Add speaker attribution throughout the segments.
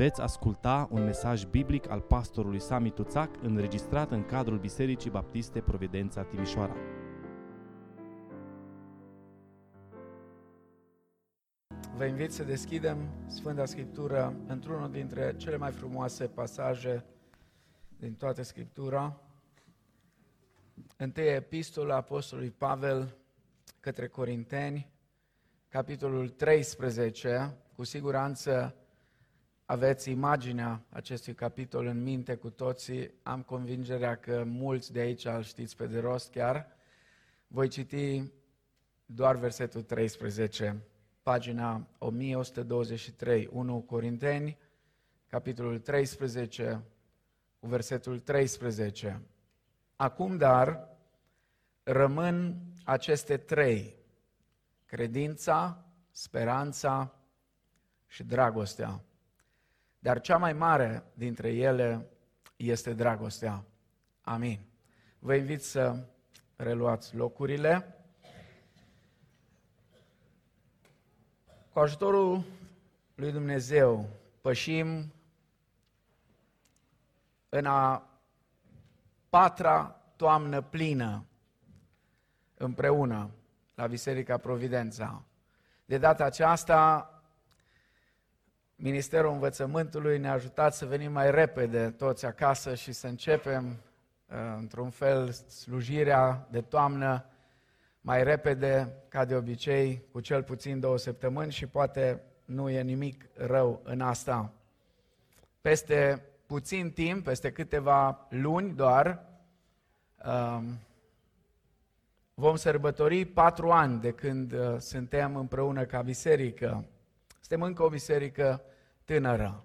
Speaker 1: Veți asculta un mesaj biblic al pastorului Sami Tuțac înregistrat în cadrul Bisericii Baptiste Providența Timișoara.
Speaker 2: Vă invit să deschidem Sfânta Scriptură într-unul dintre cele mai frumoase pasaje din toată Scriptura. Întâia epistola Apostolului Pavel către Corinteni, capitolul 13, cu siguranță aveți imaginea acestui capitol în minte cu toții. Am convingerea că mulți de aici îl știți pe de rost chiar. Voi citi doar versetul 13, pagina 1123, 1 Corinteni, capitolul 13, cu versetul 13. Acum dar rămân aceste trei, credința, speranța și dragostea. Dar cea mai mare dintre ele este dragostea. Amin. Vă invit să reluați locurile. Cu ajutorul lui Dumnezeu pășim în a patra toamnă plină împreună la Biserica Providența. De data aceasta Ministerul Învățământului ne-a ajutat să venim mai repede toți acasă și să începem, uh, într-un fel, slujirea de toamnă mai repede, ca de obicei, cu cel puțin două săptămâni și poate nu e nimic rău în asta. Peste puțin timp, peste câteva luni doar, um, vom sărbători patru ani de când uh, suntem împreună ca biserică. Suntem încă o biserică tânără,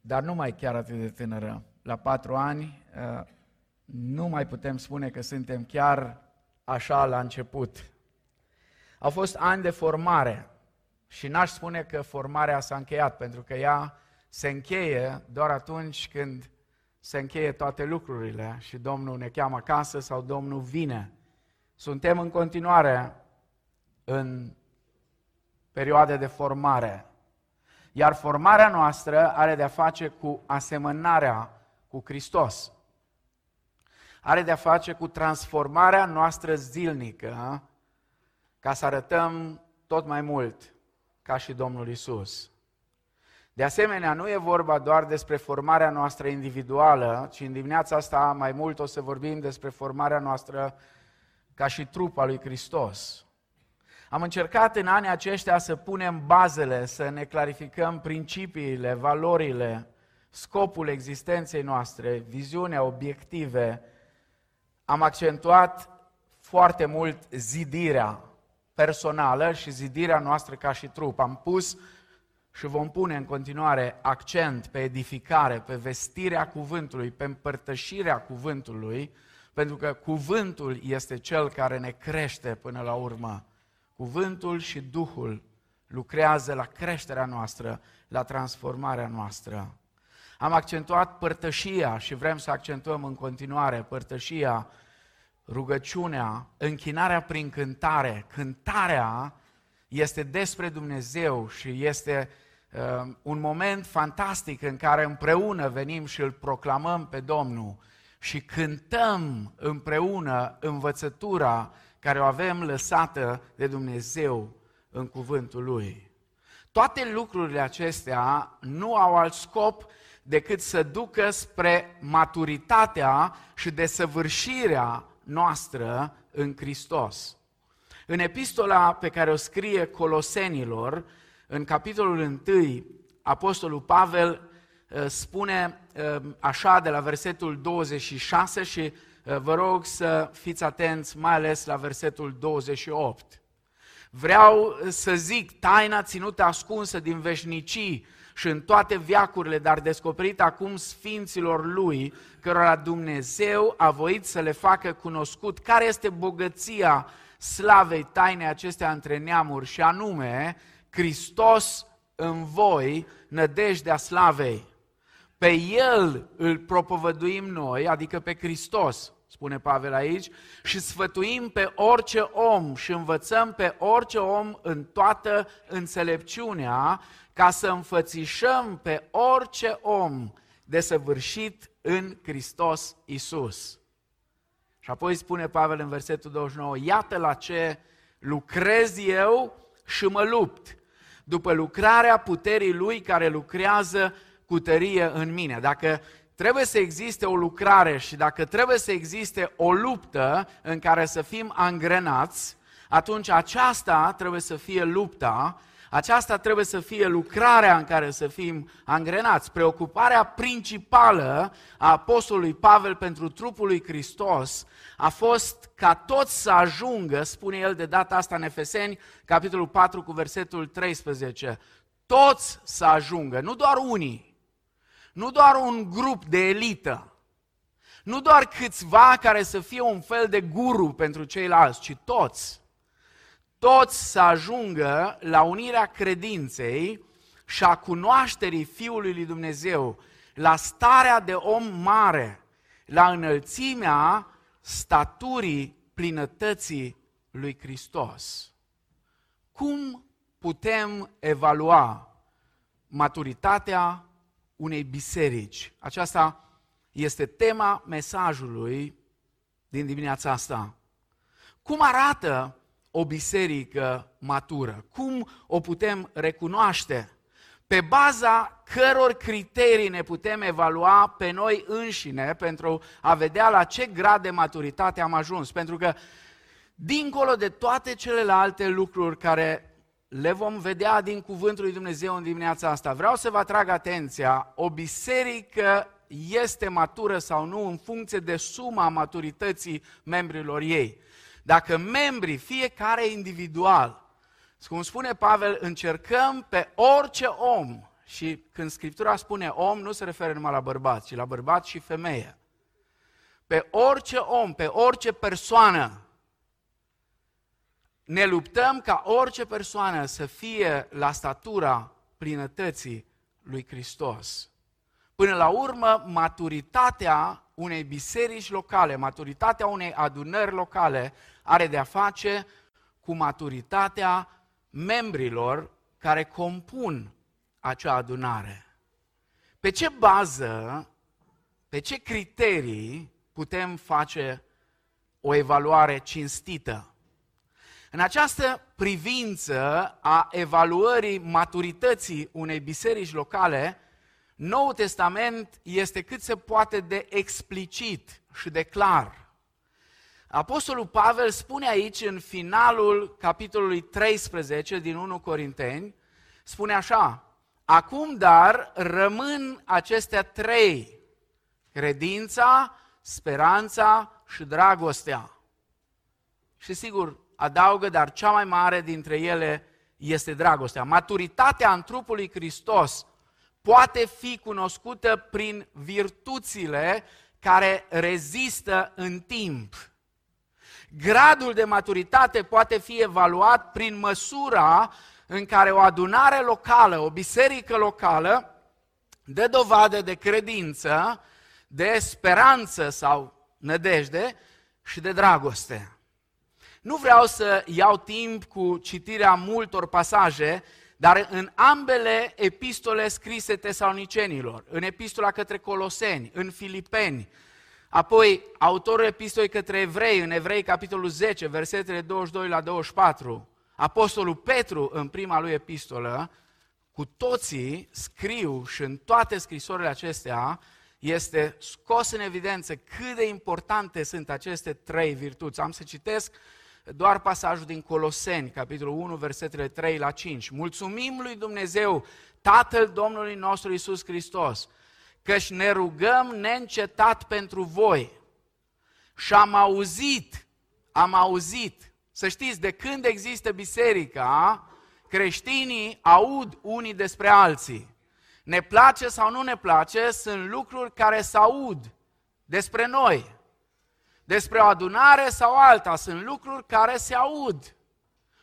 Speaker 2: dar nu mai chiar atât de tânără. La patru ani uh, nu mai putem spune că suntem chiar așa la început. Au fost ani de formare și n-aș spune că formarea s-a încheiat, pentru că ea se încheie doar atunci când se încheie toate lucrurile și Domnul ne cheamă acasă sau Domnul vine. Suntem în continuare în perioade de formare. Iar formarea noastră are de-a face cu asemănarea cu Hristos. Are de-a face cu transformarea noastră zilnică ca să arătăm tot mai mult ca și Domnul Isus. De asemenea, nu e vorba doar despre formarea noastră individuală, ci în dimineața asta mai mult o să vorbim despre formarea noastră ca și trupa lui Hristos. Am încercat în anii aceștia să punem bazele, să ne clarificăm principiile, valorile, scopul existenței noastre, viziunea, obiective. Am accentuat foarte mult zidirea personală și zidirea noastră ca și trup. Am pus și vom pune în continuare accent pe edificare, pe vestirea cuvântului, pe împărtășirea cuvântului, pentru că cuvântul este cel care ne crește până la urmă. Cuvântul și Duhul lucrează la creșterea noastră, la transformarea noastră. Am accentuat părtășia și vrem să accentuăm în continuare părtășia, rugăciunea, închinarea prin cântare. Cântarea este despre Dumnezeu și este uh, un moment fantastic în care împreună venim și îl proclamăm pe Domnul și cântăm împreună învățătura care o avem lăsată de Dumnezeu în cuvântul Lui. Toate lucrurile acestea nu au alt scop decât să ducă spre maturitatea și desăvârșirea noastră în Hristos. În epistola pe care o scrie Colosenilor, în capitolul 1, Apostolul Pavel uh, spune uh, așa de la versetul 26 și Eh, vă rog să fiți atenți mai ales la versetul 28. Vreau să zic taina ținută ascunsă din veșnicii și în toate viacurile, dar descoperit acum sfinților lui, cărora Dumnezeu a voit să le facă cunoscut care este bogăția slavei tainei acestea între neamuri și anume Hristos în voi, nădejdea slavei. Pe El îl propovăduim noi, adică pe Hristos. Spune Pavel aici, și sfătuim pe orice om și învățăm pe orice om în toată înțelepciunea, ca să înfățișăm pe orice om desăvârșit în Hristos Isus. Și apoi spune Pavel în versetul 29, iată la ce lucrez eu și mă lupt, după lucrarea puterii lui care lucrează cu tărie în mine. Dacă trebuie să existe o lucrare și dacă trebuie să existe o luptă în care să fim angrenați, atunci aceasta trebuie să fie lupta, aceasta trebuie să fie lucrarea în care să fim angrenați. Preocuparea principală a Apostolului Pavel pentru trupul lui Hristos a fost ca toți să ajungă, spune el de data asta în Efeseni, capitolul 4 cu versetul 13, toți să ajungă, nu doar unii, nu doar un grup de elită, nu doar câțiva care să fie un fel de guru pentru ceilalți, ci toți. Toți să ajungă la unirea credinței și a cunoașterii Fiului lui Dumnezeu, la starea de om mare, la înălțimea staturii plinătății lui Hristos. Cum putem evalua maturitatea unei biserici. Aceasta este tema mesajului din dimineața asta. Cum arată o biserică matură? Cum o putem recunoaște? Pe baza căror criterii ne putem evalua pe noi înșine pentru a vedea la ce grad de maturitate am ajuns? Pentru că, dincolo de toate celelalte lucruri care le vom vedea din Cuvântul lui Dumnezeu în dimineața asta. Vreau să vă atrag atenția, o biserică este matură sau nu în funcție de suma maturității membrilor ei. Dacă membrii, fiecare individual, cum spune Pavel, încercăm pe orice om, și când Scriptura spune om, nu se referă numai la bărbați, ci la bărbat și femeie. Pe orice om, pe orice persoană, ne luptăm ca orice persoană să fie la statura plinătății lui Hristos. Până la urmă, maturitatea unei biserici locale, maturitatea unei adunări locale are de-a face cu maturitatea membrilor care compun acea adunare. Pe ce bază, pe ce criterii putem face o evaluare cinstită în această privință a evaluării maturității unei biserici locale, Noul Testament este cât se poate de explicit și de clar. Apostolul Pavel spune aici, în finalul capitolului 13 din 1 Corinteni, spune așa, Acum dar rămân acestea trei, credința, speranța și dragostea. Și sigur, adaugă, dar cea mai mare dintre ele este dragostea. Maturitatea în trupul lui Hristos poate fi cunoscută prin virtuțile care rezistă în timp. Gradul de maturitate poate fi evaluat prin măsura în care o adunare locală, o biserică locală, dă dovadă de credință, de speranță sau nădejde și de dragoste. Nu vreau să iau timp cu citirea multor pasaje, dar în ambele epistole scrise tesalonicenilor, în epistola către Coloseni, în Filipeni, apoi autorul epistolei către evrei, în Evrei capitolul 10, versetele 22 la 24, apostolul Petru în prima lui epistolă, cu toții scriu și în toate scrisorile acestea este scos în evidență cât de importante sunt aceste trei virtuți. Am să citesc doar pasajul din Coloseni, capitolul 1, versetele 3 la 5. Mulțumim lui Dumnezeu, Tatăl Domnului nostru Isus Hristos, căci ne rugăm neîncetat pentru voi. Și am auzit, am auzit, să știți, de când există biserica, creștinii aud unii despre alții. Ne place sau nu ne place, sunt lucruri care se aud despre noi despre o adunare sau alta. Sunt lucruri care se aud.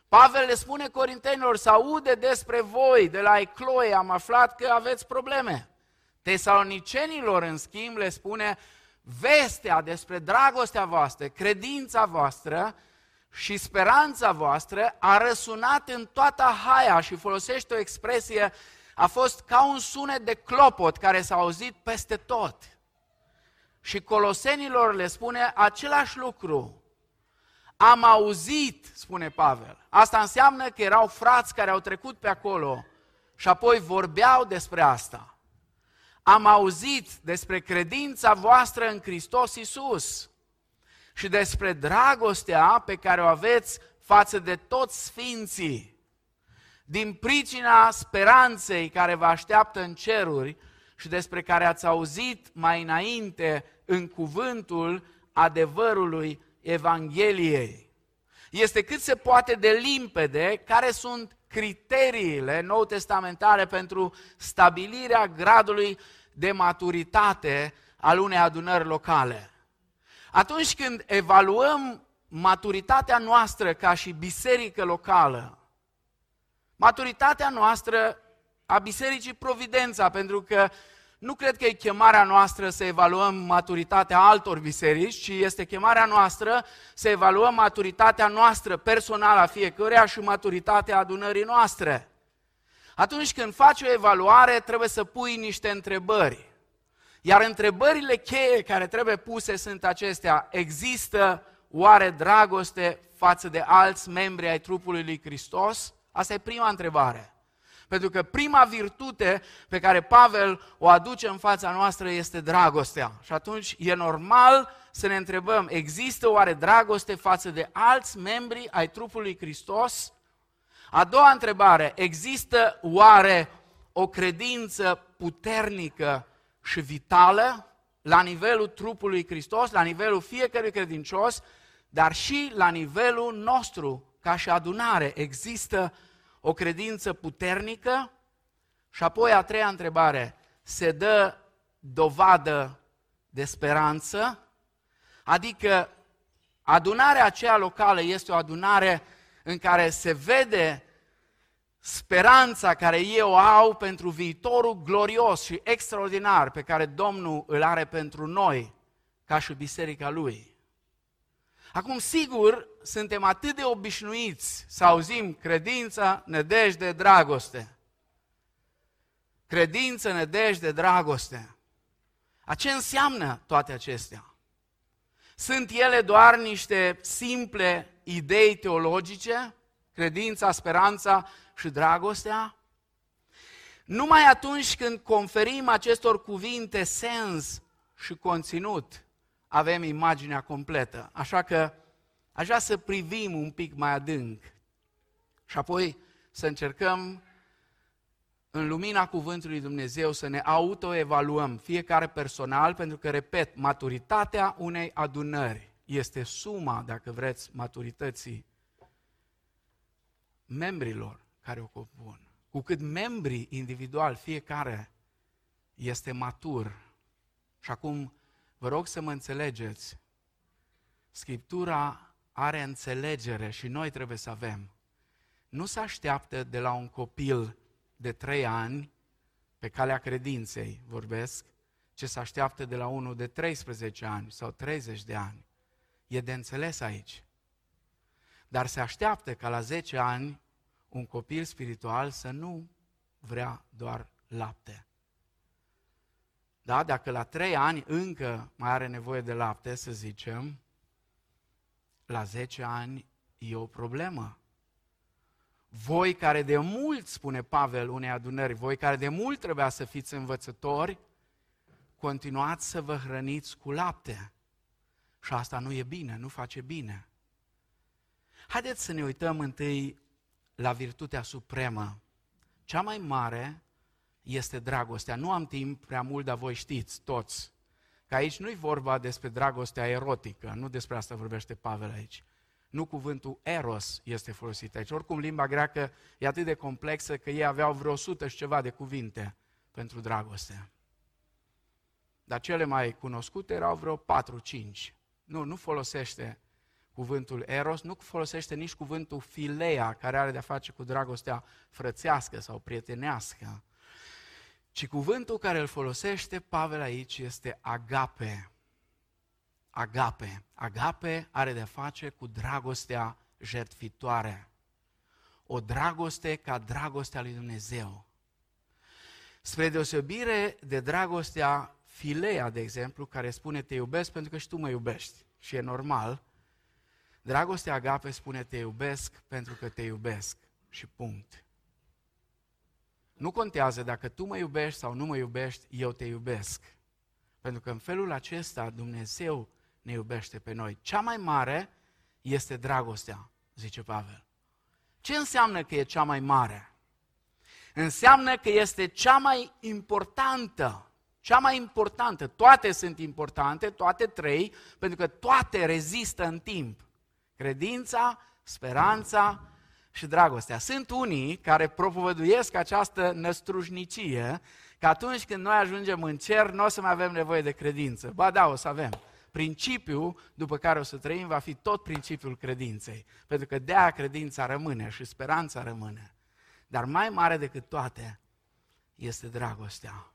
Speaker 2: Pavel le spune corintenilor, să aude despre voi, de la Ecloie am aflat că aveți probleme. Tesalonicenilor, în schimb, le spune, vestea despre dragostea voastră, credința voastră și speranța voastră a răsunat în toată haia și folosește o expresie, a fost ca un sunet de clopot care s-a auzit peste tot. Și colosenilor le spune același lucru. Am auzit, spune Pavel. Asta înseamnă că erau frați care au trecut pe acolo și apoi vorbeau despre asta. Am auzit despre credința voastră în Hristos Isus și despre dragostea pe care o aveți față de toți sfinții. Din pricina speranței care vă așteaptă în ceruri și despre care ați auzit mai înainte în cuvântul adevărului Evangheliei. Este cât se poate de limpede care sunt criteriile nou testamentare pentru stabilirea gradului de maturitate al unei adunări locale. Atunci când evaluăm maturitatea noastră ca și biserică locală, maturitatea noastră a Bisericii Providența, pentru că nu cred că e chemarea noastră să evaluăm maturitatea altor biserici, ci este chemarea noastră să evaluăm maturitatea noastră personală a fiecăruia și maturitatea adunării noastre. Atunci când faci o evaluare, trebuie să pui niște întrebări. Iar întrebările cheie care trebuie puse sunt acestea. Există oare dragoste față de alți membri ai trupului lui Hristos? Asta e prima întrebare. Pentru că prima virtute pe care Pavel o aduce în fața noastră este dragostea. Și atunci e normal să ne întrebăm, există oare dragoste față de alți membri ai trupului Hristos? A doua întrebare, există oare o credință puternică și vitală la nivelul trupului Hristos, la nivelul fiecărui credincios, dar și la nivelul nostru, ca și adunare. Există o credință puternică? Și apoi a treia întrebare, se dă dovadă de speranță? Adică adunarea aceea locală este o adunare în care se vede speranța care eu au pentru viitorul glorios și extraordinar pe care Domnul îl are pentru noi, ca și biserica Lui. Acum, sigur, suntem atât de obișnuiți să auzim credință, nedejde, dragoste. Credință, nedejde, dragoste. A ce înseamnă toate acestea? Sunt ele doar niște simple idei teologice? Credința, speranța și dragostea? Numai atunci când conferim acestor cuvinte sens și conținut, avem imaginea completă. Așa că aș vrea să privim un pic mai adânc și apoi să încercăm în lumina cuvântului Dumnezeu să ne autoevaluăm fiecare personal, pentru că, repet, maturitatea unei adunări este suma, dacă vreți, maturității membrilor care o compun. Cu cât membrii individual, fiecare este matur. Și acum vă rog să mă înțelegeți. Scriptura are înțelegere și noi trebuie să avem. Nu se așteaptă de la un copil de trei ani, pe calea credinței vorbesc, ce se așteaptă de la unul de 13 ani sau 30 de ani. E de înțeles aici. Dar se așteaptă ca la 10 ani un copil spiritual să nu vrea doar lapte. Da? Dacă la trei ani încă mai are nevoie de lapte, să zicem, la 10 ani e o problemă. Voi care de mult, spune Pavel unei adunări, voi care de mult trebuia să fiți învățători, continuați să vă hrăniți cu lapte. Și asta nu e bine, nu face bine. Haideți să ne uităm întâi la virtutea supremă. Cea mai mare este dragostea. Nu am timp prea mult, dar voi știți toți că aici nu-i vorba despre dragostea erotică, nu despre asta vorbește Pavel aici. Nu cuvântul eros este folosit aici. Oricum, limba greacă e atât de complexă că ei aveau vreo sută și ceva de cuvinte pentru dragoste. Dar cele mai cunoscute erau vreo 4-5. Nu, nu folosește cuvântul eros, nu folosește nici cuvântul filea, care are de-a face cu dragostea frățească sau prietenească ci cuvântul care îl folosește Pavel aici este agape. agape. Agape are de face cu dragostea jertfitoare. O dragoste ca dragostea lui Dumnezeu. Spre deosebire de dragostea filea, de exemplu, care spune te iubesc pentru că și tu mă iubești. Și e normal. Dragostea agape spune te iubesc pentru că te iubesc. Și punct. Nu contează dacă tu mă iubești sau nu mă iubești, eu te iubesc. Pentru că în felul acesta Dumnezeu ne iubește pe noi. Cea mai mare este dragostea, zice Pavel. Ce înseamnă că e cea mai mare? Înseamnă că este cea mai importantă. Cea mai importantă. Toate sunt importante, toate trei, pentru că toate rezistă în timp. Credința, speranța și dragostea. Sunt unii care propovăduiesc această năstrușnicie, că atunci când noi ajungem în cer, nu o să mai avem nevoie de credință. Ba da, o să avem. Principiul după care o să trăim va fi tot principiul credinței. Pentru că de-aia credința rămâne și speranța rămâne. Dar mai mare decât toate este dragostea.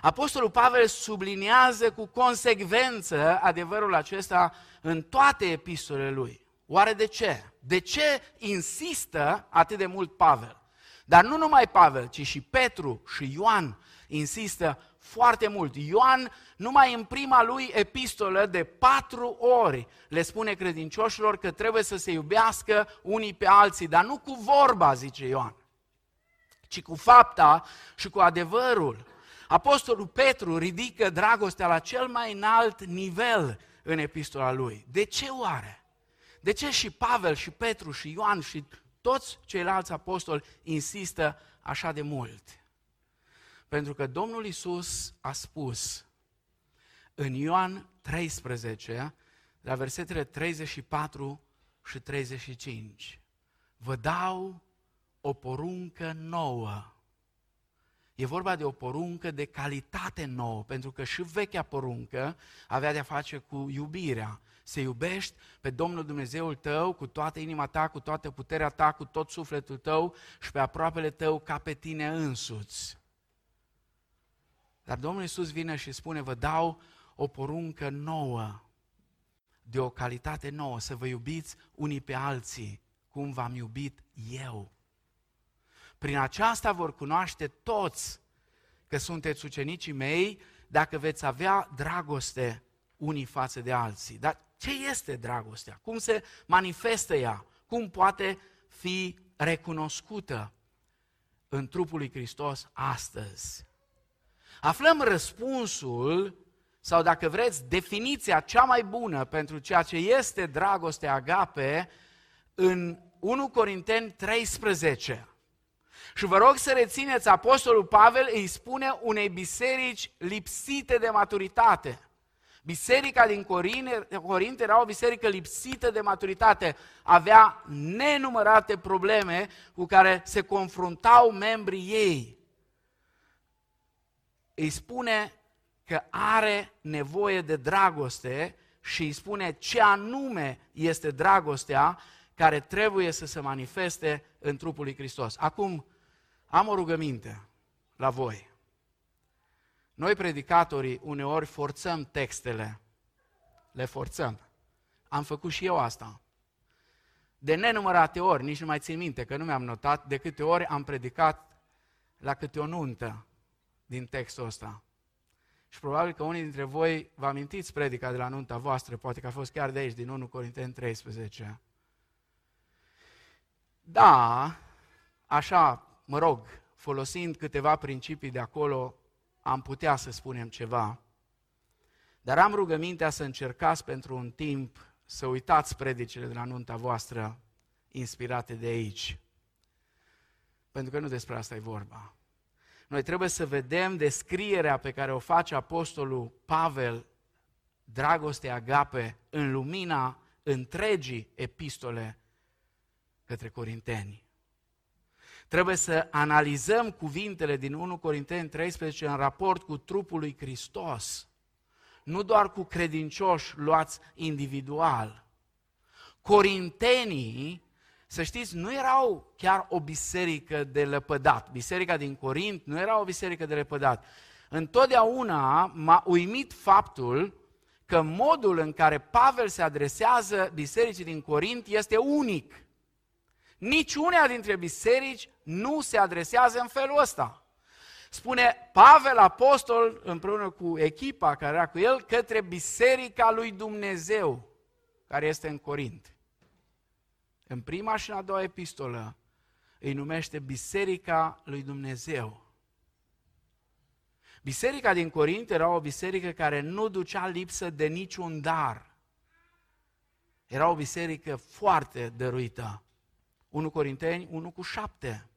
Speaker 2: Apostolul Pavel subliniază cu consecvență adevărul acesta în toate epistolele lui. Oare de ce? De ce insistă atât de mult Pavel? Dar nu numai Pavel, ci și Petru și Ioan insistă foarte mult. Ioan, numai în prima lui epistolă, de patru ori, le spune credincioșilor că trebuie să se iubească unii pe alții, dar nu cu vorba, zice Ioan, ci cu fapta și cu adevărul. Apostolul Petru ridică dragostea la cel mai înalt nivel în epistola lui. De ce oare? De ce și Pavel și Petru și Ioan și toți ceilalți apostoli insistă așa de mult? Pentru că Domnul Isus a spus în Ioan 13, la versetele 34 și 35, vă dau o poruncă nouă. E vorba de o poruncă de calitate nouă, pentru că și vechea poruncă avea de-a face cu iubirea. Să iubești pe Domnul Dumnezeul tău cu toată inima ta, cu toată puterea ta, cu tot sufletul tău și pe aproapele tău ca pe tine însuți. Dar Domnul Iisus vine și spune, vă dau o poruncă nouă, de o calitate nouă, să vă iubiți unii pe alții, cum v-am iubit eu. Prin aceasta vor cunoaște toți că sunteți ucenicii mei dacă veți avea dragoste unii față de alții. Dar ce este dragostea? Cum se manifestă ea? Cum poate fi recunoscută în trupul lui Hristos astăzi? Aflăm răspunsul sau dacă vreți, definiția cea mai bună pentru ceea ce este dragoste agape în 1 Corinteni 13. Și vă rog să rețineți, Apostolul Pavel îi spune unei biserici lipsite de maturitate. Biserica din Corint era o biserică lipsită de maturitate, avea nenumărate probleme cu care se confruntau membrii ei. Îi spune că are nevoie de dragoste și îi spune ce anume este dragostea care trebuie să se manifeste în trupul lui Hristos. Acum, am o rugăminte la voi. Noi, predicatorii, uneori forțăm textele. Le forțăm. Am făcut și eu asta. De nenumărate ori, nici nu mai țin minte, că nu mi-am notat de câte ori am predicat la câte o nuntă din textul ăsta. Și probabil că unii dintre voi vă amintiți predica de la nunta voastră, poate că a fost chiar de aici, din 1 Corinteni 13. Da, așa, mă rog, folosind câteva principii de acolo, am putea să spunem ceva. Dar am rugămintea să încercați pentru un timp să uitați predicile de la nunta voastră inspirate de aici. Pentru că nu despre asta e vorba. Noi trebuie să vedem descrierea pe care o face Apostolul Pavel, dragostea agape, în lumina întregii epistole către Corinteni. Trebuie să analizăm cuvintele din 1 Corinteni 13 în raport cu trupul lui Hristos, nu doar cu credincioși luați individual. Corintenii să știți, nu erau chiar o biserică de lepădat. Biserica din Corint nu era o biserică de lepădat. Întotdeauna m-a uimit faptul că modul în care Pavel se adresează bisericii din Corint este unic. Nici una dintre biserici nu se adresează în felul ăsta. Spune Pavel Apostol împreună cu echipa care era cu el către biserica lui Dumnezeu care este în Corint. În prima și în a doua epistolă îi numește Biserica lui Dumnezeu. Biserica din Corint era o biserică care nu ducea lipsă de niciun dar. Era o biserică foarte dăruită. 1 Corinteni 1 cu 7.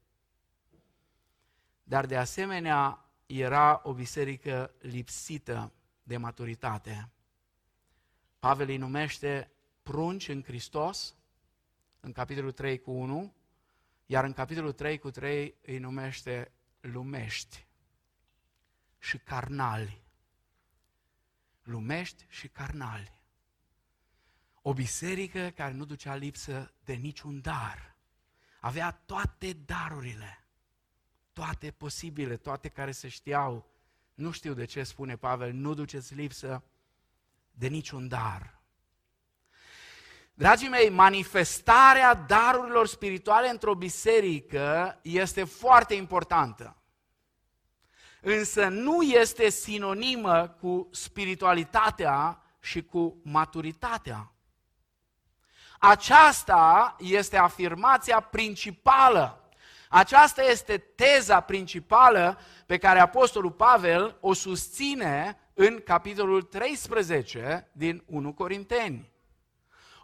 Speaker 2: Dar de asemenea era o biserică lipsită de maturitate. Pavel îi numește prunci în Hristos, în capitolul 3 cu 1, iar în capitolul 3 cu 3 îi numește lumești și carnali. Lumești și carnali. O biserică care nu ducea lipsă de niciun dar. Avea toate darurile, toate posibile, toate care se știau. Nu știu de ce spune Pavel, nu duceți lipsă de niciun dar. Dragii mei, manifestarea darurilor spirituale într-o biserică este foarte importantă. Însă nu este sinonimă cu spiritualitatea și cu maturitatea. Aceasta este afirmația principală. Aceasta este teza principală pe care Apostolul Pavel o susține în capitolul 13 din 1 Corinteni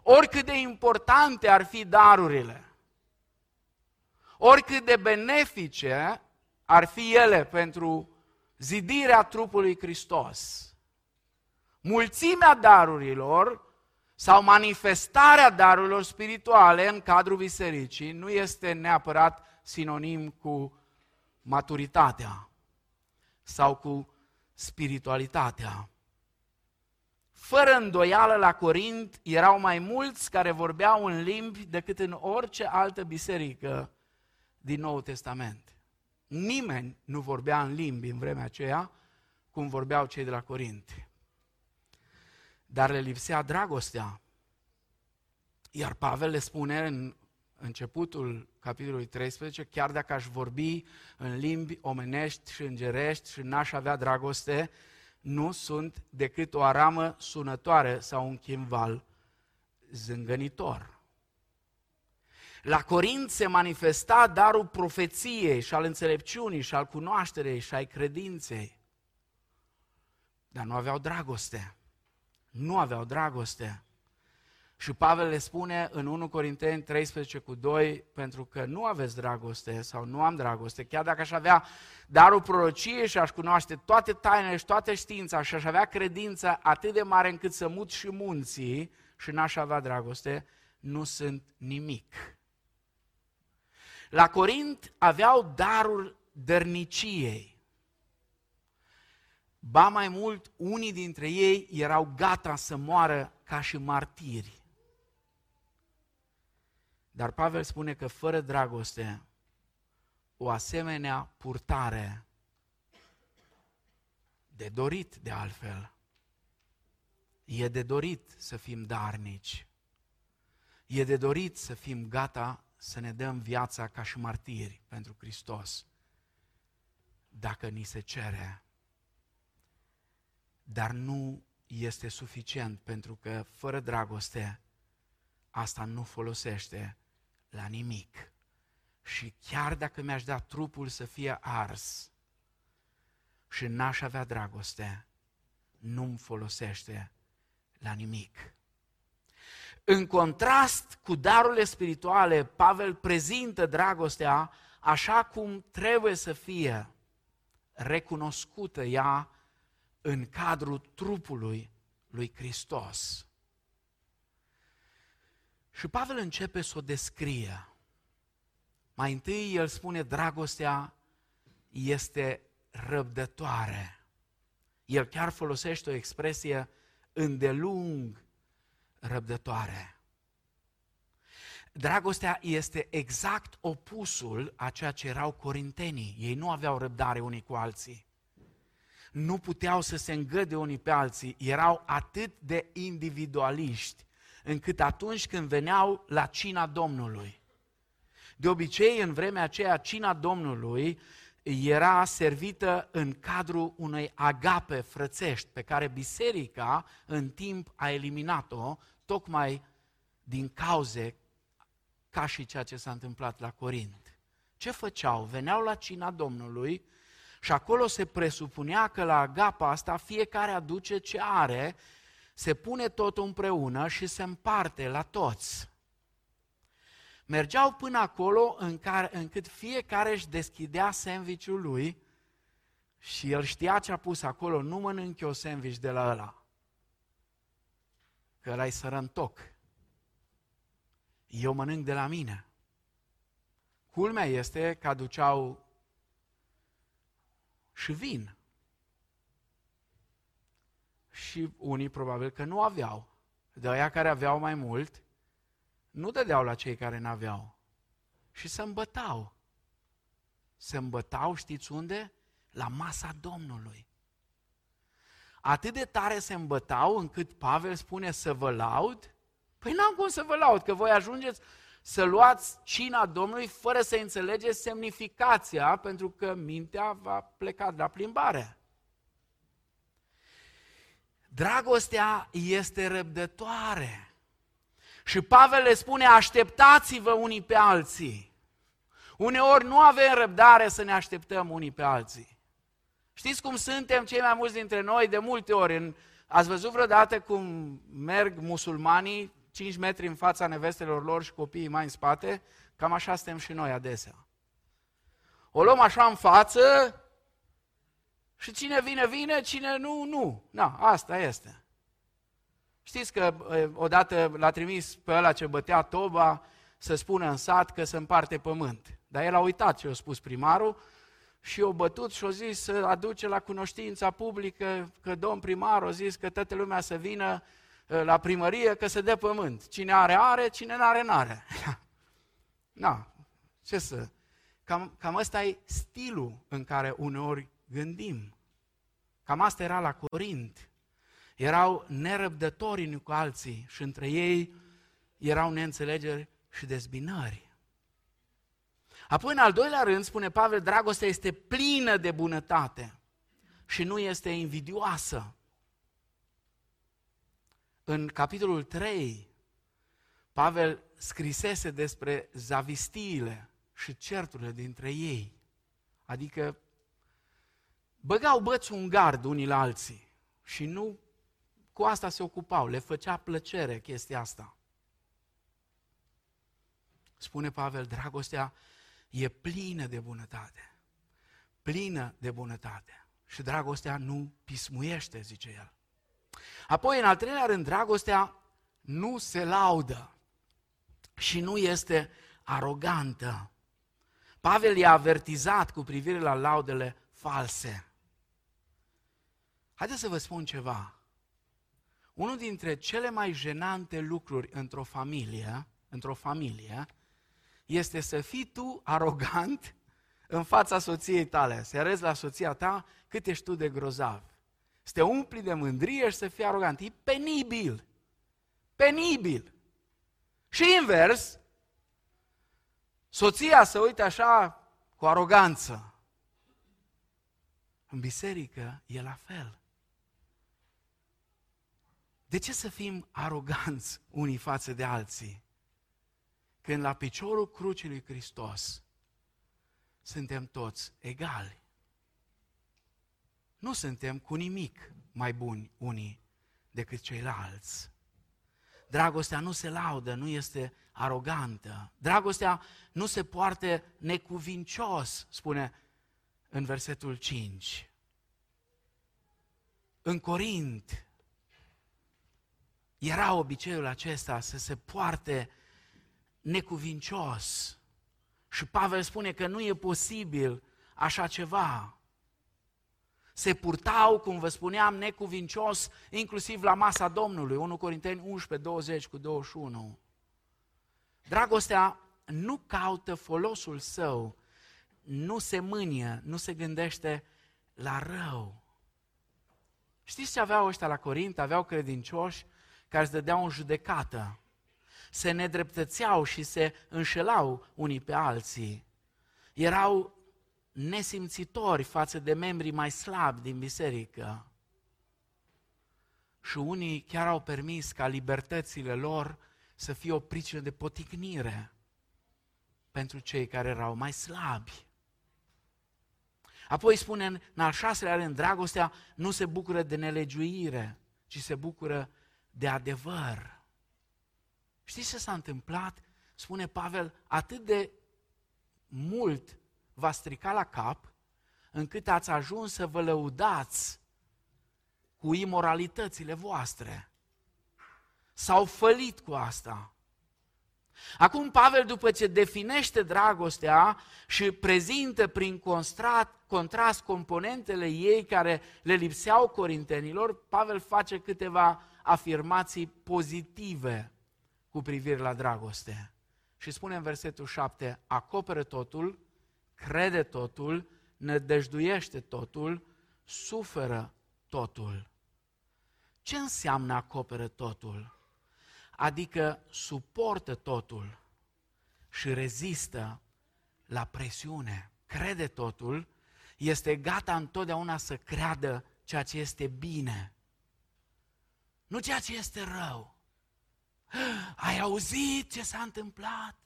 Speaker 2: oricât de importante ar fi darurile, oricât de benefice ar fi ele pentru zidirea trupului Hristos, mulțimea darurilor sau manifestarea darurilor spirituale în cadrul bisericii nu este neapărat sinonim cu maturitatea sau cu spiritualitatea. Fără îndoială, la Corint erau mai mulți care vorbeau în limbi decât în orice altă biserică din Noul Testament. Nimeni nu vorbea în limbi în vremea aceea cum vorbeau cei de la Corint. Dar le lipsea dragostea. Iar Pavel le spune în începutul capitolului 13, chiar dacă aș vorbi în limbi omenești și îngerești și n-aș avea dragoste, nu sunt decât o aramă sunătoare sau un chimval zângănitor. La Corint se manifesta darul profeției și al înțelepciunii și al cunoașterei și ai credinței. Dar nu aveau dragoste. Nu aveau dragoste. Și Pavel le spune în 1 Corinteni 13 cu 2, pentru că nu aveți dragoste sau nu am dragoste, chiar dacă aș avea darul prorociei și aș cunoaște toate tainele și toate știința și aș avea credință atât de mare încât să mut și munții și n-aș avea dragoste, nu sunt nimic. La Corint aveau darul dărniciei. Ba mai mult, unii dintre ei erau gata să moară ca și martiri. Dar Pavel spune că fără dragoste, o asemenea purtare de dorit de altfel. E de dorit să fim darnici. E de dorit să fim gata să ne dăm viața ca și martiri pentru Hristos, dacă ni se cere. Dar nu este suficient, pentru că fără dragoste, asta nu folosește la nimic. Și chiar dacă mi-aș da trupul să fie ars și n-aș avea dragoste, nu-mi folosește la nimic. În contrast cu darurile spirituale, Pavel prezintă dragostea așa cum trebuie să fie recunoscută ea în cadrul trupului lui Hristos. Și Pavel începe să o descrie. Mai întâi el spune dragostea este răbdătoare. El chiar folosește o expresie îndelung răbdătoare. Dragostea este exact opusul a ceea ce erau corintenii. Ei nu aveau răbdare unii cu alții. Nu puteau să se îngăde unii pe alții, erau atât de individualiști, încât atunci când veneau la cina Domnului, de obicei în vremea aceea cina Domnului era servită în cadrul unei agape frățești, pe care biserica în timp a eliminat-o, tocmai din cauze ca și ceea ce s-a întâmplat la Corint. Ce făceau? Veneau la cina Domnului și acolo se presupunea că la agapa asta fiecare aduce ce are, se pune totul împreună și se împarte la toți. Mergeau până acolo în care, încât fiecare își deschidea sandvișul lui și el știa ce a pus acolo, nu mănânc eu sandwich de la ăla, că ăla-i sărăntoc. Eu mănânc de la mine. Culmea este că aduceau și vin. Și unii probabil că nu aveau. De aia care aveau mai mult, nu dădeau la cei care n-aveau. Și se îmbătau. Se îmbătau, știți unde? La masa Domnului. Atât de tare se îmbătau încât Pavel spune să vă laud. Păi n-am cum să vă laud, că voi ajungeți să luați cina Domnului fără să înțelegeți semnificația, pentru că mintea va pleca la plimbare. Dragostea este răbdătoare. Și Pavel le spune, așteptați-vă unii pe alții. Uneori nu avem răbdare să ne așteptăm unii pe alții. Știți cum suntem cei mai mulți dintre noi de multe ori? În, ați văzut vreodată cum merg musulmanii 5 metri în fața nevestelor lor și copiii mai în spate? Cam așa suntem și noi adesea. O luăm așa în față și cine vine, vine, cine nu, nu. Na, asta este. Știți că odată l-a trimis pe ăla ce bătea toba să spună în sat că se împarte pământ. Dar el a uitat ce a spus primarul și o bătut și o zis să aduce la cunoștința publică că domn primar a zis că toată lumea să vină la primărie că se dă pământ. Cine are, are, cine n-are, n-are. Na, ce să... Cam, cam ăsta e stilul în care uneori gândim. Cam asta era la Corint erau nerăbdători unii cu alții și între ei erau neînțelegeri și dezbinări. Apoi, în al doilea rând, spune Pavel, dragostea este plină de bunătate și nu este invidioasă. În capitolul 3, Pavel scrisese despre zavistiile și certurile dintre ei. Adică băgau băți un gard unii la alții și nu cu asta se ocupau, le făcea plăcere chestia asta. Spune Pavel, dragostea e plină de bunătate. Plină de bunătate. Și dragostea nu pismuiește, zice el. Apoi, în al treilea rând, dragostea nu se laudă și nu este arogantă. Pavel i-a avertizat cu privire la laudele false. Haideți să vă spun ceva. Unul dintre cele mai jenante lucruri într-o familie, într-o familie, este să fii tu arogant în fața soției tale, să arăți la soția ta cât ești tu de grozav. Să te umpli de mândrie și să fii arogant. E penibil. Penibil. Și invers, soția să uite așa cu aroganță. În biserică e la fel. De ce să fim aroganți unii față de alții? Când la piciorul crucii lui Hristos suntem toți egali. Nu suntem cu nimic mai buni unii decât ceilalți. Dragostea nu se laudă, nu este arogantă. Dragostea nu se poartă necuvincios, spune în versetul 5. În Corint, era obiceiul acesta să se poarte necuvincios. Și Pavel spune că nu e posibil așa ceva. Se purtau, cum vă spuneam, necuvincios, inclusiv la masa Domnului, 1 Corinteni 11, 20 cu 21. Dragostea nu caută folosul său, nu se mânie, nu se gândește la rău. Știți ce aveau ăștia la Corint? Aveau credincioși care îți dădeau în judecată. Se nedreptățeau și se înșelau unii pe alții. Erau nesimțitori față de membrii mai slabi din biserică. Și unii chiar au permis ca libertățile lor să fie o pricină de poticnire pentru cei care erau mai slabi. Apoi spune în, în al șaselea rând, dragostea nu se bucură de nelegiuire, ci se bucură de adevăr. Știți ce s-a întâmplat? Spune Pavel, atât de mult v-a stricat la cap, încât ați ajuns să vă lăudați cu imoralitățile voastre. S-au fălit cu asta. Acum Pavel, după ce definește dragostea și prezintă prin contrast, contrast componentele ei care le lipseau corintenilor, Pavel face câteva afirmații pozitive cu privire la dragoste. Și spune în versetul 7, acoperă totul, crede totul, nădăjduiește totul, suferă totul. Ce înseamnă acoperă totul? Adică suportă totul și rezistă la presiune. Crede totul, este gata întotdeauna să creadă ceea ce este bine, nu ceea ce este rău. Ai auzit ce s-a întâmplat?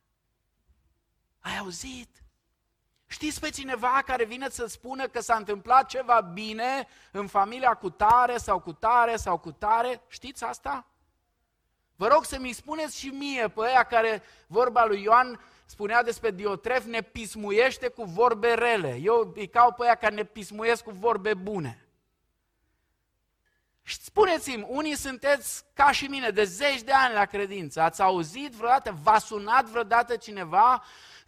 Speaker 2: Ai auzit? Știți pe cineva care vine să spună că s-a întâmplat ceva bine în familia cu tare sau cu tare sau cu tare? Știți asta? Vă rog să mi spuneți și mie pe aia care, vorba lui Ioan, spunea despre Diotref, ne pismuiește cu vorbe rele. Eu îi cau pe aia care ne pismuiesc cu vorbe bune. Și spuneți-mi, unii sunteți ca și mine, de zeci de ani la credință. Ați auzit vreodată, v-a sunat vreodată cineva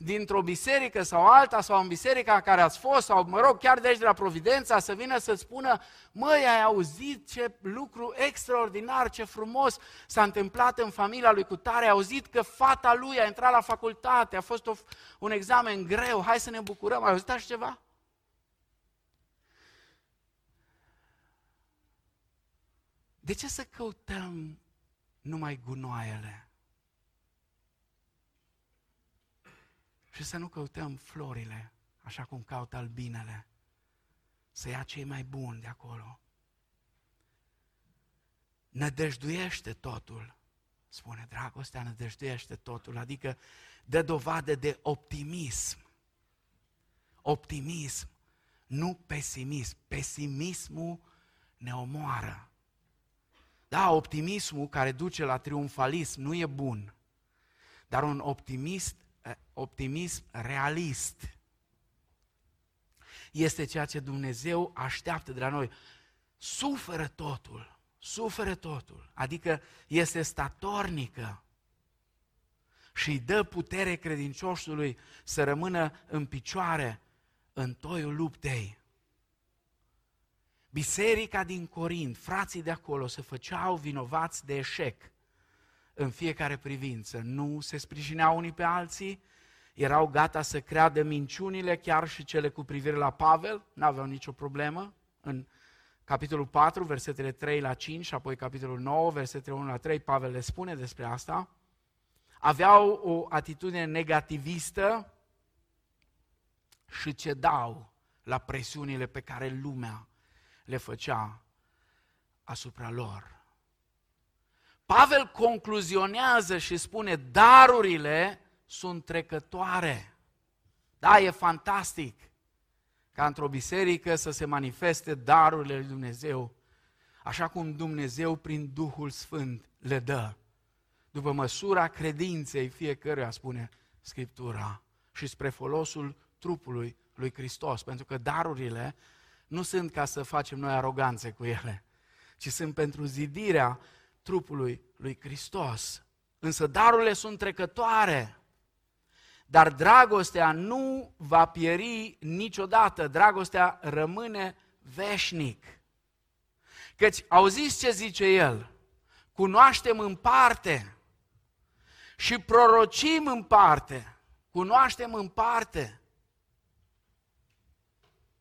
Speaker 2: dintr-o biserică sau alta, sau în biserica care ați fost, sau mă rog, chiar de aici de la Providența, să vină să spună, măi, ai auzit ce lucru extraordinar, ce frumos s-a întâmplat în familia lui Cutare, ai auzit că fata lui a intrat la facultate, a fost o, un examen greu, hai să ne bucurăm, ai auzit așa ceva? De ce să căutăm numai gunoaiele? Și să nu căutăm florile, așa cum caută albinele. Să ia cei mai buni de acolo. Nădăjduiește totul, spune dragostea, nădăjduiește totul, adică dă dovadă de optimism. Optimism, nu pesimism. Pesimismul ne omoară. Da, optimismul care duce la triumfalism nu e bun, dar un optimist, eh, optimism realist este ceea ce Dumnezeu așteaptă de la noi. Suferă totul, suferă totul, adică este statornică și îi dă putere credincioșului să rămână în picioare în toiul luptei. Biserica din Corint, frații de acolo, se făceau vinovați de eșec în fiecare privință. Nu se sprijineau unii pe alții, erau gata să creadă minciunile, chiar și cele cu privire la Pavel, nu aveau nicio problemă. În capitolul 4, versetele 3 la 5 și apoi capitolul 9, versetele 1 la 3, Pavel le spune despre asta. Aveau o atitudine negativistă și cedau la presiunile pe care lumea le făcea asupra lor. Pavel concluzionează și spune, darurile sunt trecătoare. Da, e fantastic ca într-o biserică să se manifeste darurile lui Dumnezeu, așa cum Dumnezeu prin Duhul Sfânt le dă, după măsura credinței fiecăruia, spune Scriptura, și spre folosul trupului lui Hristos, pentru că darurile nu sunt ca să facem noi aroganțe cu ele, ci sunt pentru zidirea trupului lui Hristos. Însă darurile sunt trecătoare, dar dragostea nu va pieri niciodată, dragostea rămâne veșnic. Căci auziți ce zice el? Cunoaștem în parte și prorocim în parte. Cunoaștem în parte.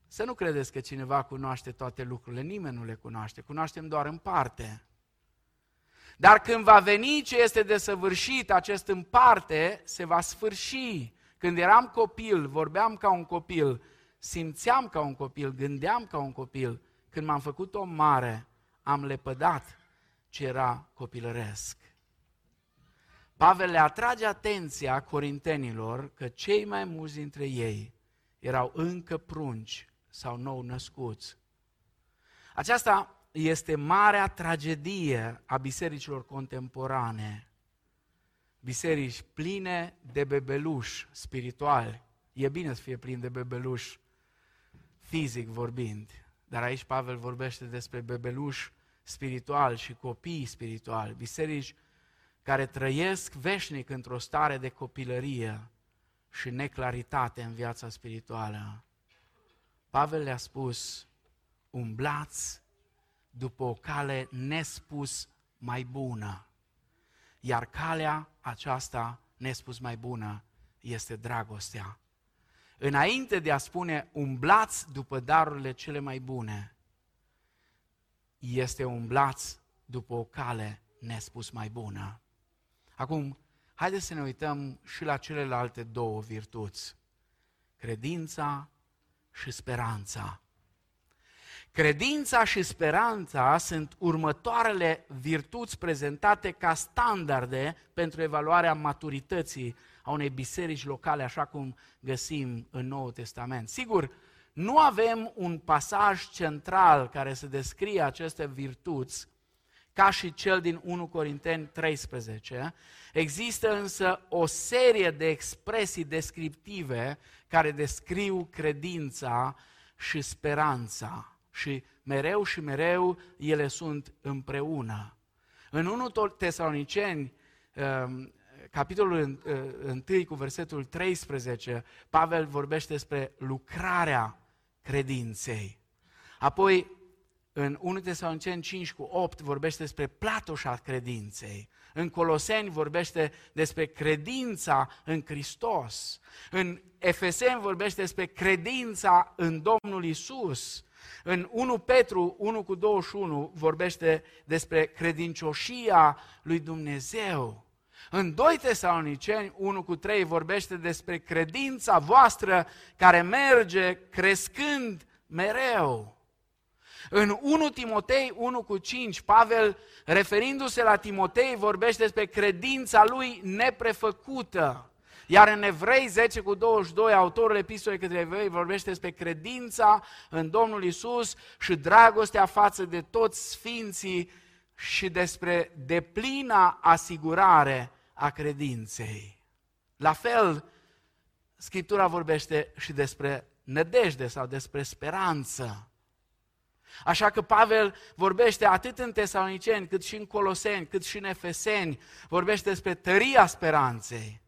Speaker 2: Să nu credeți că cineva cunoaște toate lucrurile, nimeni nu le cunoaște, cunoaștem doar în parte. Dar când va veni ce este desăvârșit, acest în parte, se va sfârși. Când eram copil, vorbeam ca un copil, simțeam ca un copil, gândeam ca un copil. Când m-am făcut om mare, am lepădat ce era copilăresc. Pavel le atrage atenția corintenilor că cei mai mulți dintre ei erau încă prunci sau nou născuți. Aceasta este marea tragedie a bisericilor contemporane. Biserici pline de bebeluși spirituali. E bine să fie plin de bebeluși fizic vorbind, dar aici Pavel vorbește despre bebeluși spiritual și copii spirituali. Biserici care trăiesc veșnic într-o stare de copilărie și neclaritate în viața spirituală. Pavel le-a spus, umblați după o cale nespus mai bună. Iar calea aceasta nespus mai bună este dragostea. Înainte de a spune umblați după darurile cele mai bune, este umblați după o cale nespus mai bună. Acum, haideți să ne uităm și la celelalte două virtuți. Credința și speranța. Credința și speranța sunt următoarele virtuți prezentate ca standarde pentru evaluarea maturității a unei biserici locale, așa cum găsim în Noul Testament. Sigur, nu avem un pasaj central care să descrie aceste virtuți, ca și cel din 1 Corinteni 13. Există însă o serie de expresii descriptive care descriu credința și speranța. Și mereu și mereu ele sunt împreună. În 1 Tesaloniceni, um, capitolul 1 uh, cu versetul 13, Pavel vorbește despre lucrarea credinței. Apoi, în 1 Tesaloniceni 5 cu 8 vorbește despre platoșa credinței. În Coloseni vorbește despre credința în Hristos. În Efeseni vorbește despre credința în Domnul Isus. În 1 Petru 1 cu 21 vorbește despre credincioșia lui Dumnezeu. În 2 Tesaloniceni 1 cu 3 vorbește despre credința voastră care merge crescând mereu. În 1 Timotei 1 cu 5, Pavel, referindu-se la Timotei, vorbește despre credința lui neprefăcută. Iar în Evrei 10 cu 22, autorul epistolei către Evrei vorbește despre credința în Domnul Isus și dragostea față de toți sfinții și despre deplina asigurare a credinței. La fel, Scriptura vorbește și despre nădejde sau despre speranță. Așa că Pavel vorbește atât în Tesaloniceni, cât și în Coloseni, cât și în Efeseni, vorbește despre tăria speranței,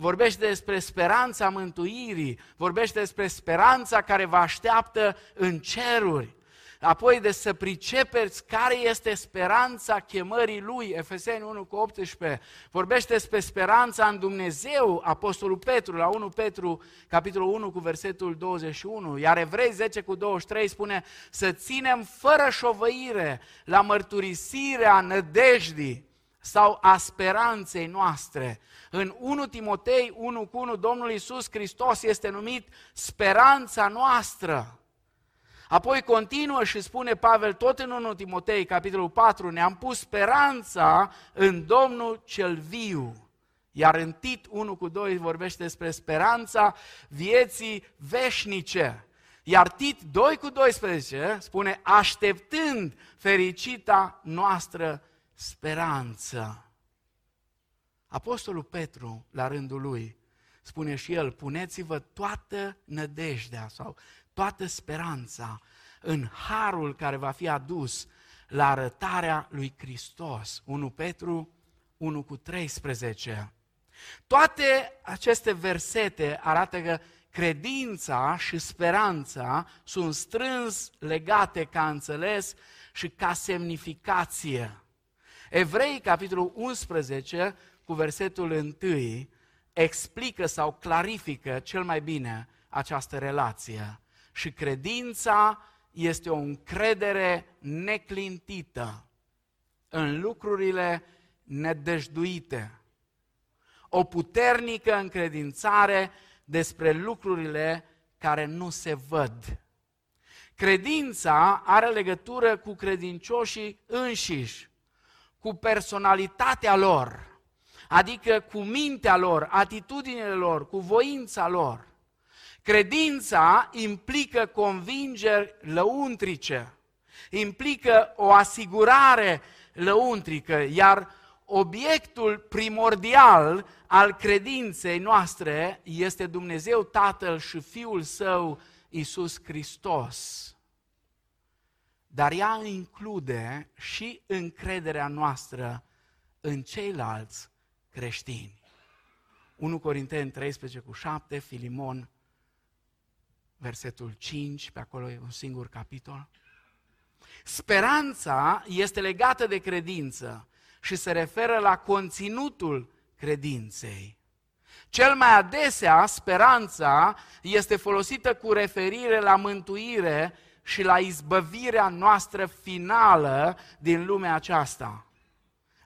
Speaker 2: vorbește despre speranța mântuirii, vorbește despre speranța care vă așteaptă în ceruri, apoi de să pricepeți care este speranța chemării lui, Efeseni 1 cu 18, vorbește despre speranța în Dumnezeu, Apostolul Petru, la 1 Petru, capitolul 1 cu versetul 21, iar Evrei 10 cu 23 spune să ținem fără șovăire la mărturisirea nădejdii sau a speranței noastre. În 1 Timotei 1 cu 1, Domnul Iisus Hristos este numit speranța noastră. Apoi continuă și spune Pavel tot în 1 Timotei, capitolul 4, ne-am pus speranța în Domnul cel viu. Iar în Tit 1 cu 2 vorbește despre speranța vieții veșnice. Iar Tit 2 cu 12 spune așteptând fericita noastră speranță. Apostolul Petru, la rândul lui, spune și el, puneți-vă toată nădejdea sau toată speranța în harul care va fi adus la arătarea lui Hristos. 1 Petru 1 cu 13. Toate aceste versete arată că credința și speranța sunt strâns legate ca înțeles și ca semnificație. Evrei, capitolul 11, cu versetul 1, explică sau clarifică cel mai bine această relație. Și credința este o încredere neclintită în lucrurile nedăjduite. O puternică încredințare despre lucrurile care nu se văd. Credința are legătură cu credincioșii înșiși, cu personalitatea lor, adică cu mintea lor, atitudinile lor, cu voința lor. Credința implică convingeri lăuntrice, implică o asigurare lăuntrică, iar obiectul primordial al credinței noastre este Dumnezeu Tatăl și Fiul Său, Isus Hristos. Dar ea include și încrederea noastră în ceilalți creștini. 1 Corinteni 13 cu 7, Filimon, versetul 5, pe acolo e un singur capitol. Speranța este legată de credință și se referă la conținutul credinței. Cel mai adesea, speranța este folosită cu referire la mântuire și la izbăvirea noastră finală din lumea aceasta.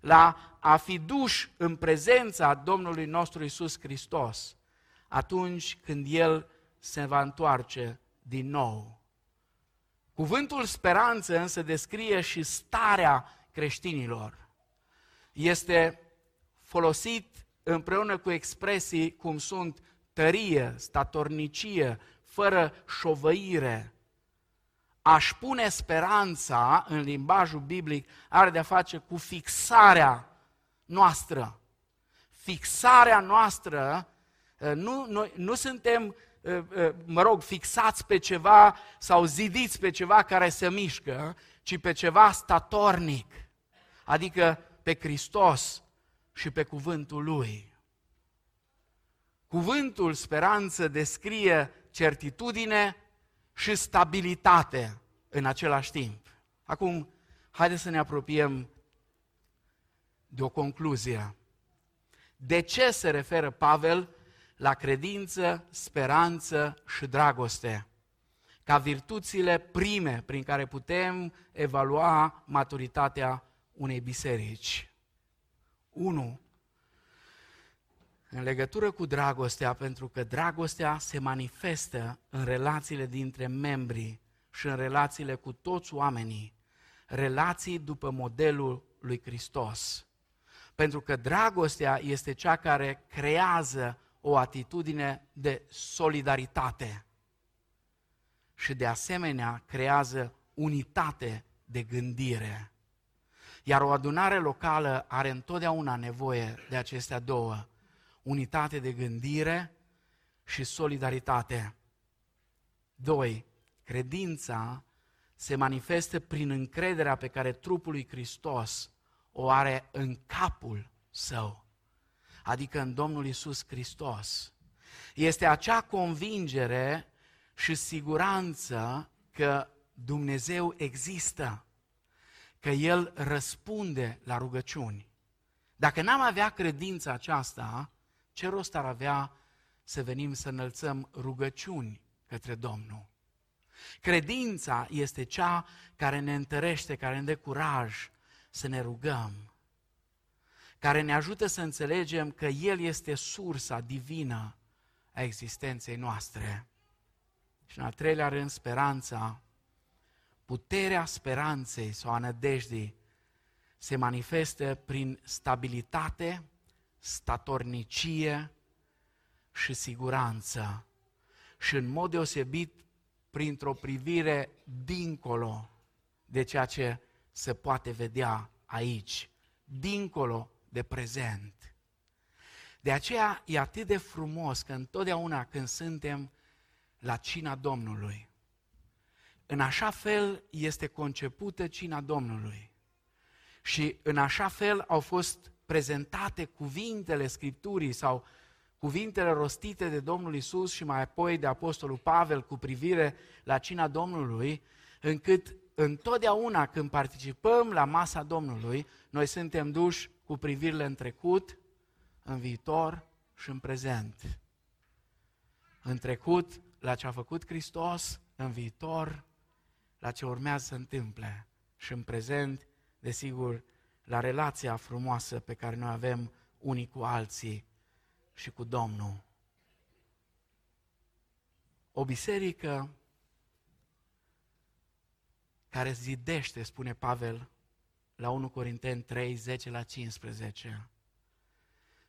Speaker 2: La a fi duși în prezența Domnului nostru Isus Hristos atunci când El se va întoarce din nou. Cuvântul speranță însă descrie și starea creștinilor. Este folosit împreună cu expresii cum sunt tărie, statornicie, fără șovăire. Aș pune speranța în limbajul biblic are de-a face cu fixarea noastră. Fixarea noastră, nu, noi, nu suntem Ă, ă, mă rog, fixați pe ceva sau zidiți pe ceva care se mișcă, ci pe ceva statornic, adică pe Hristos și pe cuvântul Lui. Cuvântul speranță descrie certitudine și stabilitate în același timp. Acum, haideți să ne apropiem de o concluzie. De ce se referă Pavel la credință, speranță și dragoste, ca virtuțile prime prin care putem evalua maturitatea unei biserici. 1. În legătură cu dragostea, pentru că dragostea se manifestă în relațiile dintre membrii și în relațiile cu toți oamenii, relații după modelul lui Hristos. Pentru că dragostea este cea care creează o atitudine de solidaritate și de asemenea creează unitate de gândire. Iar o adunare locală are întotdeauna nevoie de acestea două, unitate de gândire și solidaritate. Doi, credința se manifestă prin încrederea pe care trupul lui Hristos o are în capul său adică în Domnul Isus Hristos. Este acea convingere și siguranță că Dumnezeu există, că El răspunde la rugăciuni. Dacă n-am avea credința aceasta, ce rost ar avea să venim să înălțăm rugăciuni către Domnul? Credința este cea care ne întărește, care ne dă curaj să ne rugăm care ne ajută să înțelegem că El este sursa divină a existenței noastre. Și în al treilea rând, speranța, puterea speranței sau a nădejdii se manifestă prin stabilitate, statornicie și siguranță. Și în mod deosebit printr-o privire dincolo de ceea ce se poate vedea aici, dincolo de prezent. De aceea e atât de frumos că întotdeauna când suntem la cina Domnului, în așa fel este concepută cina Domnului. Și în așa fel au fost prezentate cuvintele Scripturii sau cuvintele rostite de Domnul Isus și mai apoi de Apostolul Pavel cu privire la cina Domnului, încât întotdeauna când participăm la masa Domnului, noi suntem duși cu privirile în trecut, în viitor și în prezent. În trecut, la ce a făcut Hristos, în viitor, la ce urmează să întâmple și în prezent, desigur, la relația frumoasă pe care noi avem unii cu alții și cu Domnul. O biserică care zidește, spune Pavel la 1 Corinteni 3, 10 la 15.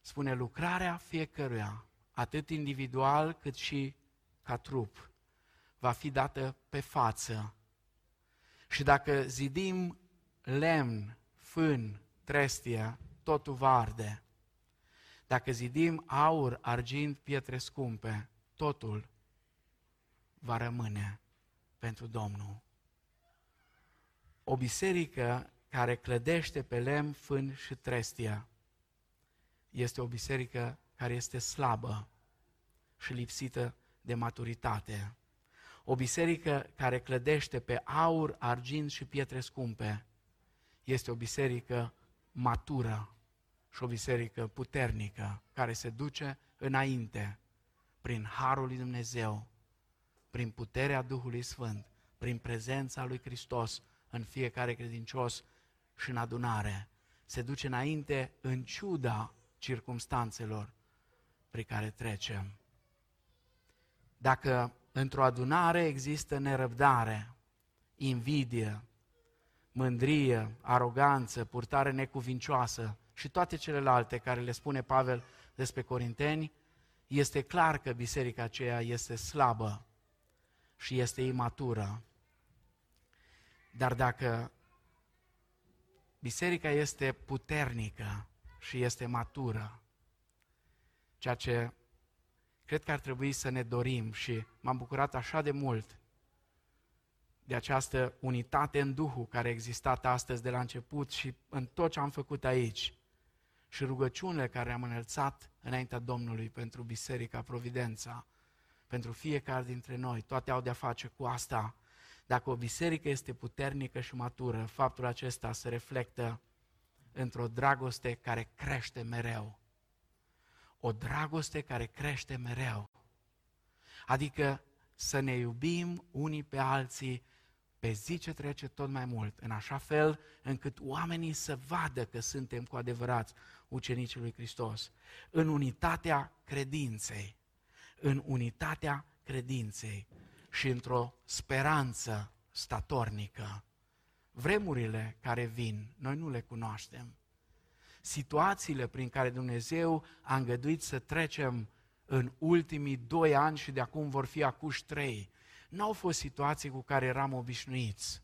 Speaker 2: Spune lucrarea fiecăruia, atât individual cât și ca trup, va fi dată pe față. Și dacă zidim lemn, fân, trestie, totul va arde. Dacă zidim aur, argint, pietre scumpe, totul va rămâne pentru Domnul. O biserică care clădește pe lemn, fân și trestia este o biserică care este slabă și lipsită de maturitate. O biserică care clădește pe aur, argint și pietre scumpe este o biserică matură și o biserică puternică care se duce înainte prin harul lui Dumnezeu, prin puterea Duhului Sfânt, prin prezența lui Hristos în fiecare credincios și în adunare. Se duce înainte în ciuda circumstanțelor prin care trecem. Dacă într-o adunare există nerăbdare, invidie, mândrie, aroganță, purtare necuvincioasă și toate celelalte care le spune Pavel despre corinteni, este clar că biserica aceea este slabă și este imatură. Dar dacă biserica este puternică și este matură, ceea ce cred că ar trebui să ne dorim și m-am bucurat așa de mult de această unitate în Duhul care a existat astăzi de la început și în tot ce am făcut aici și rugăciunile care am înălțat înaintea Domnului pentru Biserica Providența, pentru fiecare dintre noi, toate au de-a face cu asta. Dacă o biserică este puternică și matură, faptul acesta se reflectă într-o dragoste care crește mereu. O dragoste care crește mereu. Adică să ne iubim unii pe alții pe zi ce trece tot mai mult, în așa fel încât oamenii să vadă că suntem cu adevărat ucenicii lui Hristos, în unitatea credinței, în unitatea credinței și într-o speranță statornică. Vremurile care vin, noi nu le cunoaștem. Situațiile prin care Dumnezeu a îngăduit să trecem în ultimii doi ani și de acum vor fi acuși trei, n-au fost situații cu care eram obișnuiți.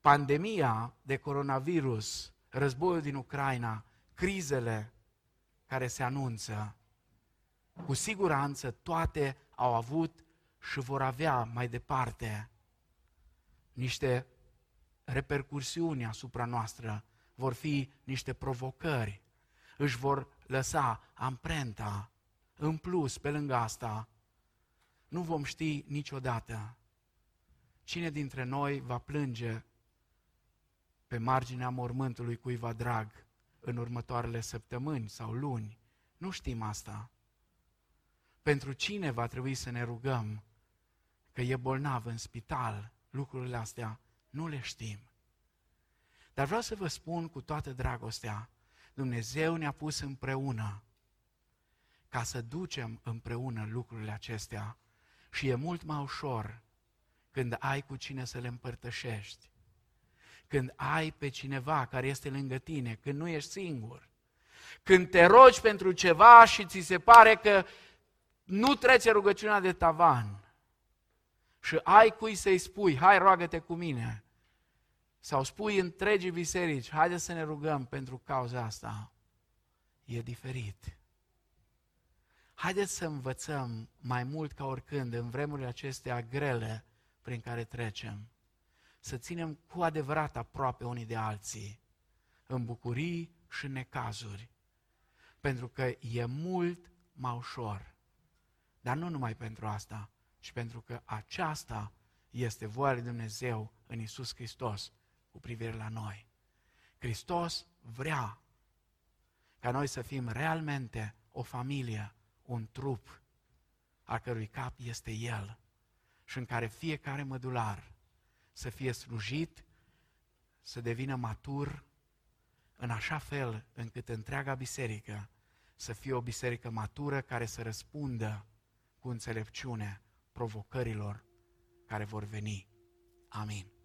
Speaker 2: Pandemia de coronavirus, războiul din Ucraina, crizele care se anunță, cu siguranță toate au avut și vor avea mai departe niște repercursiuni asupra noastră, vor fi niște provocări, își vor lăsa amprenta. În plus, pe lângă asta, nu vom ști niciodată cine dintre noi va plânge pe marginea mormântului cuiva drag în următoarele săptămâni sau luni. Nu știm asta. Pentru cine va trebui să ne rugăm că e bolnav în spital, lucrurile astea nu le știm. Dar vreau să vă spun cu toată dragostea, Dumnezeu ne-a pus împreună ca să ducem împreună lucrurile acestea și e mult mai ușor când ai cu cine să le împărtășești, când ai pe cineva care este lângă tine, când nu ești singur, când te rogi pentru ceva și ți se pare că nu trece rugăciunea de tavan și ai cui să-i spui, hai roagă-te cu mine, sau spui întregii biserici, haide să ne rugăm pentru cauza asta, e diferit. Haideți să învățăm mai mult ca oricând în vremurile acestea grele prin care trecem. Să ținem cu adevărat aproape unii de alții, în bucurii și în necazuri. Pentru că e mult mai ușor. Dar nu numai pentru asta, ci pentru că aceasta este voia lui Dumnezeu în Isus Hristos cu privire la noi. Hristos vrea ca noi să fim realmente o familie un trup, a cărui cap este El. și în care fiecare mădular să fie slujit, să devină matur, în așa fel încât întreaga biserică să fie o biserică matură care să răspundă cu înțelepciune provocărilor care vor veni. Amin.